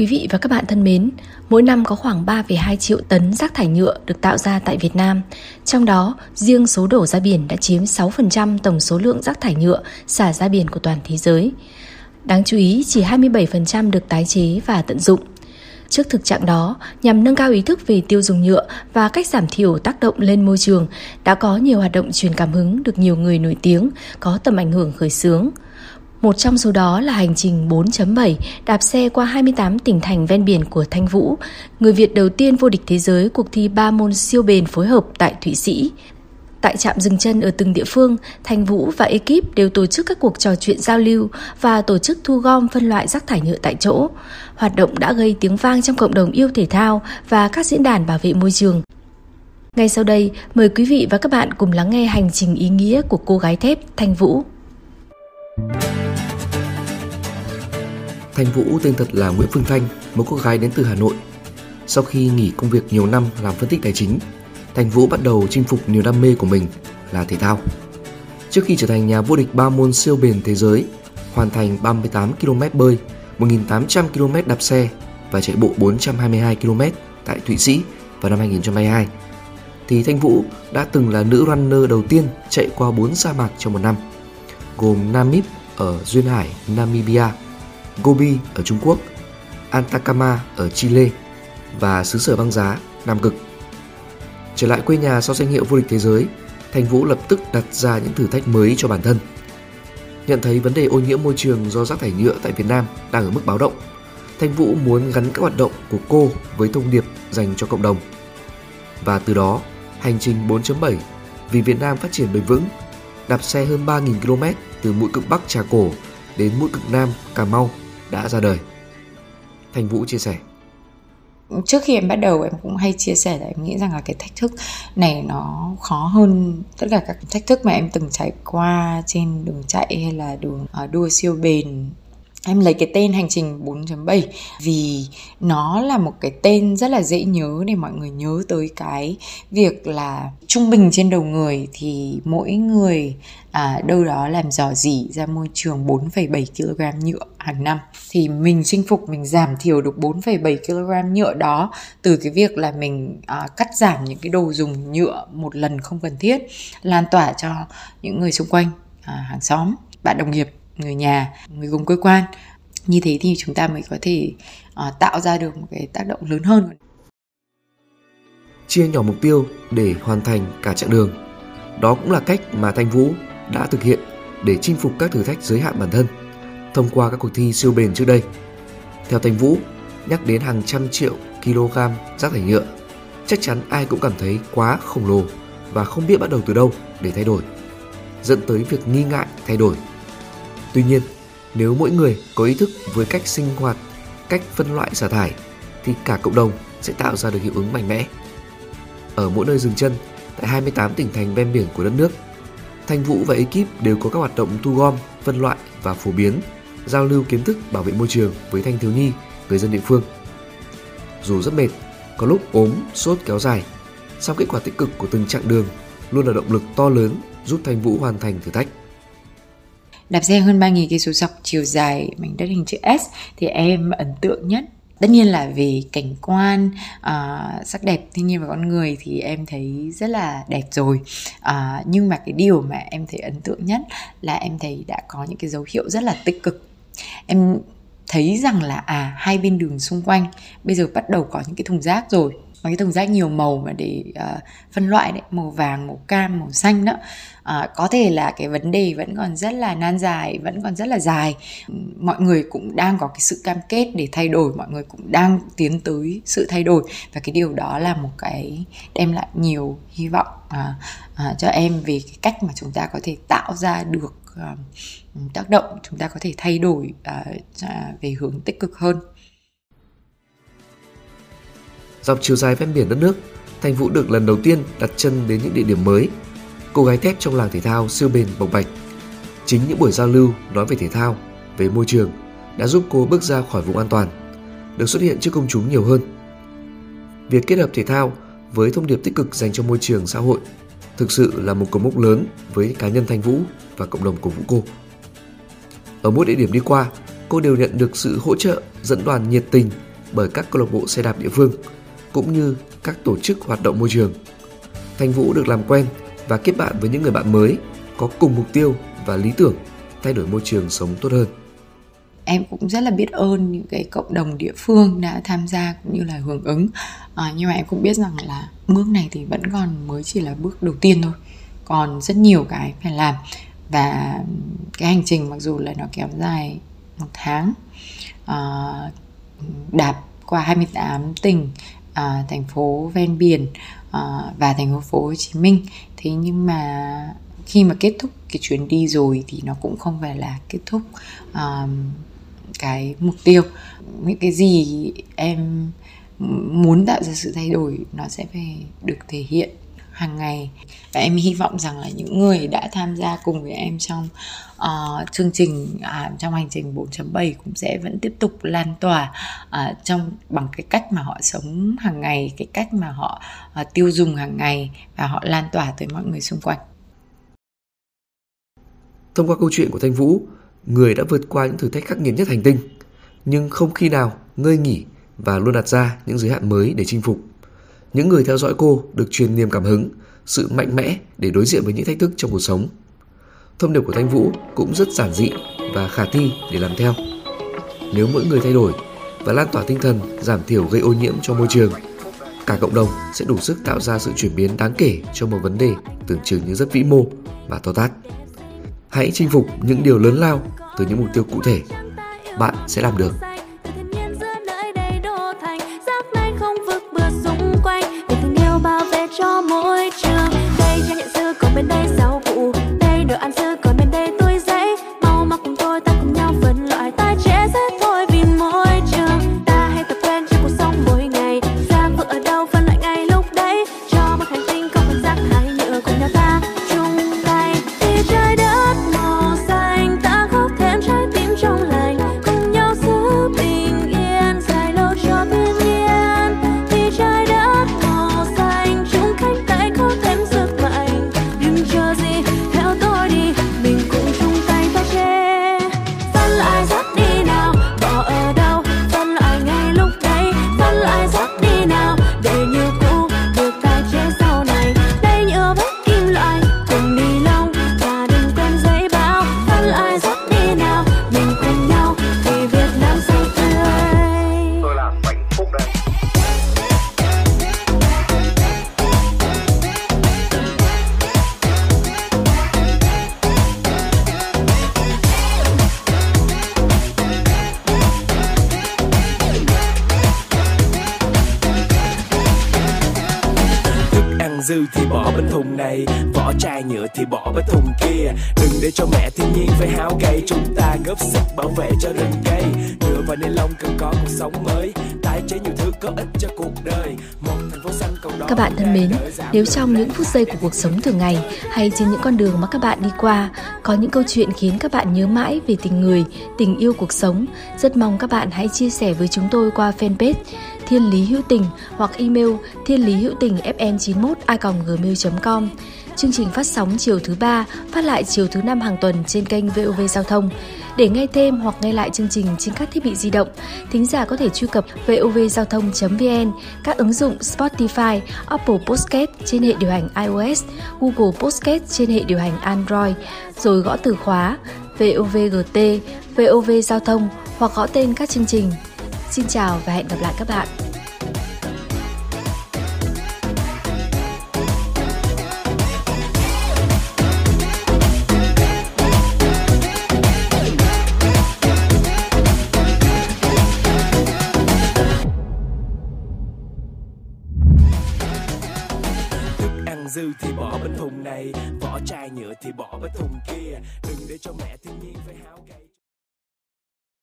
Quý vị và các bạn thân mến, mỗi năm có khoảng 3,2 triệu tấn rác thải nhựa được tạo ra tại Việt Nam. Trong đó, riêng số đổ ra biển đã chiếm 6% tổng số lượng rác thải nhựa xả ra biển của toàn thế giới. Đáng chú ý, chỉ 27% được tái chế và tận dụng. Trước thực trạng đó, nhằm nâng cao ý thức về tiêu dùng nhựa và cách giảm thiểu tác động lên môi trường, đã có nhiều hoạt động truyền cảm hứng được nhiều người nổi tiếng, có tầm ảnh hưởng khởi xướng. Một trong số đó là hành trình 4.7 đạp xe qua 28 tỉnh thành ven biển của Thanh Vũ, người Việt đầu tiên vô địch thế giới cuộc thi ba môn siêu bền phối hợp tại Thụy Sĩ. Tại trạm dừng chân ở từng địa phương, Thanh Vũ và ekip đều tổ chức các cuộc trò chuyện giao lưu và tổ chức thu gom phân loại rác thải nhựa tại chỗ. Hoạt động đã gây tiếng vang trong cộng đồng yêu thể thao và các diễn đàn bảo vệ môi trường. Ngay sau đây, mời quý vị và các bạn cùng lắng nghe hành trình ý nghĩa của cô gái thép Thanh Vũ. Thanh Vũ tên thật là Nguyễn Phương Thanh, một cô gái đến từ Hà Nội. Sau khi nghỉ công việc nhiều năm làm phân tích tài chính, Thanh Vũ bắt đầu chinh phục niềm đam mê của mình là thể thao. Trước khi trở thành nhà vô địch ba môn siêu bền thế giới, hoàn thành 38 km bơi, 1.800 km đạp xe và chạy bộ 422 km tại Thụy Sĩ vào năm 2022, thì Thanh Vũ đã từng là nữ runner đầu tiên chạy qua 4 sa mạc trong một năm, gồm Namib ở Duyên Hải, Namibia, Gobi ở Trung Quốc, Atacama ở Chile và xứ sở băng giá Nam Cực. Trở lại quê nhà sau danh hiệu vô địch thế giới, Thành Vũ lập tức đặt ra những thử thách mới cho bản thân. Nhận thấy vấn đề ô nhiễm môi trường do rác thải nhựa tại Việt Nam đang ở mức báo động, Thanh Vũ muốn gắn các hoạt động của cô với thông điệp dành cho cộng đồng. Và từ đó, hành trình 4.7 vì Việt Nam phát triển bền vững, đạp xe hơn 3.000 km từ mũi cực Bắc Trà Cổ đến mũi cực Nam Cà Mau đã ra đời. Thanh Vũ chia sẻ. trước khi em bắt đầu, em cũng hay chia sẻ là em nghĩ rằng là cái thách thức này nó khó hơn tất cả các thách thức mà em từng trải qua trên đường chạy hay là đường ờ, đua siêu bền em lấy cái tên hành trình 4.7 vì nó là một cái tên rất là dễ nhớ để mọi người nhớ tới cái việc là trung bình trên đầu người thì mỗi người à, đâu đó làm dò dỉ ra môi trường 4,7 kg nhựa hàng năm. Thì mình chinh phục mình giảm thiểu được 4,7 kg nhựa đó từ cái việc là mình à, cắt giảm những cái đồ dùng nhựa một lần không cần thiết lan tỏa cho những người xung quanh à, hàng xóm bạn đồng nghiệp người nhà người cùng cơ quan như thế thì chúng ta mới có thể uh, tạo ra được một cái tác động lớn hơn Chia nhỏ mục tiêu để hoàn thành cả chặng đường. Đó cũng là cách mà Thanh Vũ đã thực hiện để chinh phục các thử thách giới hạn bản thân thông qua các cuộc thi siêu bền trước đây. Theo Thanh Vũ, nhắc đến hàng trăm triệu kg rác thải nhựa, chắc chắn ai cũng cảm thấy quá khổng lồ và không biết bắt đầu từ đâu để thay đổi, dẫn tới việc nghi ngại thay đổi. Tuy nhiên, nếu mỗi người có ý thức với cách sinh hoạt, cách phân loại xả thải thì cả cộng đồng sẽ tạo ra được hiệu ứng mạnh mẽ. Ở mỗi nơi dừng chân, tại 28 tỉnh thành ven biển của đất nước, Thanh Vũ và ekip đều có các hoạt động thu gom, phân loại và phổ biến, giao lưu kiến thức bảo vệ môi trường với thanh thiếu nhi, người dân địa phương. Dù rất mệt, có lúc ốm, sốt kéo dài, song kết quả tích cực của từng chặng đường luôn là động lực to lớn giúp Thanh Vũ hoàn thành thử thách đạp xe hơn 3.000 cây số dọc chiều dài mảnh đất hình chữ S thì em ấn tượng nhất. Tất nhiên là về cảnh quan uh, sắc đẹp thiên nhiên và con người thì em thấy rất là đẹp rồi. Uh, nhưng mà cái điều mà em thấy ấn tượng nhất là em thấy đã có những cái dấu hiệu rất là tích cực. Em thấy rằng là à hai bên đường xung quanh bây giờ bắt đầu có những cái thùng rác rồi cái thùng rác nhiều màu mà để uh, phân loại đấy màu vàng màu cam màu xanh đó. Uh, có thể là cái vấn đề vẫn còn rất là nan dài vẫn còn rất là dài. Mọi người cũng đang có cái sự cam kết để thay đổi mọi người cũng đang tiến tới sự thay đổi. Và cái điều đó là một cái đem lại nhiều hy vọng uh, uh, cho em về cái cách mà chúng ta có thể tạo ra được uh, tác động chúng ta có thể thay đổi uh, về hướng tích cực hơn. Dọc chiều dài ven biển đất nước, Thành Vũ được lần đầu tiên đặt chân đến những địa điểm mới. Cô gái thép trong làng thể thao siêu bền bộc bạch. Chính những buổi giao lưu nói về thể thao, về môi trường đã giúp cô bước ra khỏi vùng an toàn, được xuất hiện trước công chúng nhiều hơn. Việc kết hợp thể thao với thông điệp tích cực dành cho môi trường xã hội thực sự là một cột mốc lớn với cá nhân Thanh Vũ và cộng đồng cổ vũ cô. Ở mỗi địa điểm đi qua, cô đều nhận được sự hỗ trợ, dẫn đoàn nhiệt tình bởi các câu lạc bộ xe đạp địa phương cũng như các tổ chức hoạt động môi trường. Thanh Vũ được làm quen và kết bạn với những người bạn mới có cùng mục tiêu và lý tưởng thay đổi môi trường sống tốt hơn. Em cũng rất là biết ơn những cái cộng đồng địa phương đã tham gia cũng như là hưởng ứng. À, nhưng mà em cũng biết rằng là bước này thì vẫn còn mới chỉ là bước đầu tiên thôi. Còn rất nhiều cái phải làm và cái hành trình mặc dù là nó kéo dài một tháng à, đạp qua 28 tỉnh à, thành phố ven biển à, và thành phố Hồ Chí Minh. Thế nhưng mà khi mà kết thúc cái chuyến đi rồi thì nó cũng không phải là kết thúc à, cái mục tiêu. Những cái gì em muốn tạo ra sự thay đổi nó sẽ phải được thể hiện hàng ngày. Và em hy vọng rằng là những người đã tham gia cùng với em trong uh, chương trình uh, trong hành trình 4.7 cũng sẽ vẫn tiếp tục lan tỏa uh, trong bằng cái cách mà họ sống hàng ngày cái cách mà họ uh, tiêu dùng hàng ngày và họ lan tỏa tới mọi người xung quanh. Thông qua câu chuyện của thanh vũ người đã vượt qua những thử thách khắc nghiệt nhất hành tinh nhưng không khi nào ngơi nghỉ và luôn đặt ra những giới hạn mới để chinh phục những người theo dõi cô được truyền niềm cảm hứng, sự mạnh mẽ để đối diện với những thách thức trong cuộc sống. Thông điệp của Thanh Vũ cũng rất giản dị và khả thi để làm theo. Nếu mỗi người thay đổi và lan tỏa tinh thần giảm thiểu gây ô nhiễm cho môi trường, cả cộng đồng sẽ đủ sức tạo ra sự chuyển biến đáng kể cho một vấn đề tưởng chừng như rất vĩ mô và to tát. Hãy chinh phục những điều lớn lao từ những mục tiêu cụ thể. Bạn sẽ làm được. Dư thì bỏ bên thùng này. Vỏ chai nhựa thì bỏ bên thùng kia. Đừng để cho mẹ thiên nhiên phải háo cây chúng ta góp sức bảo vệ cho rừng cây. Nhựa và ni lông cần có cuộc sống mới. Tái chế nhiều thứ có ích cho cuộc đời. Một thành phố xanh cộng đó các bạn thân mến nếu trong những phút giây của cuộc sống thường ngày hay trên những con đường mà các bạn đi qua có những câu chuyện khiến các bạn nhớ mãi về tình người tình yêu cuộc sống rất mong các bạn hãy chia sẻ với chúng tôi qua fanpage thiên lý hữu tình hoặc email thiên lý hữu tình fm 91 gmail com Chương trình phát sóng chiều thứ ba, phát lại chiều thứ năm hàng tuần trên kênh VOV Giao thông. Để nghe thêm hoặc nghe lại chương trình trên các thiết bị di động, thính giả có thể truy cập vovgiao thông.vn, các ứng dụng Spotify, Apple Podcast trên hệ điều hành iOS, Google Podcast trên hệ điều hành Android, rồi gõ từ khóa VOVGT, VOV Giao thông hoặc gõ tên các chương trình Xin chào và hẹn gặp lại các bạn. dư thì bỏ bên thùng này, vỏ chai nhựa thì bỏ bên thùng kia đừng để cho mẹ thiên nhiên phải háo gay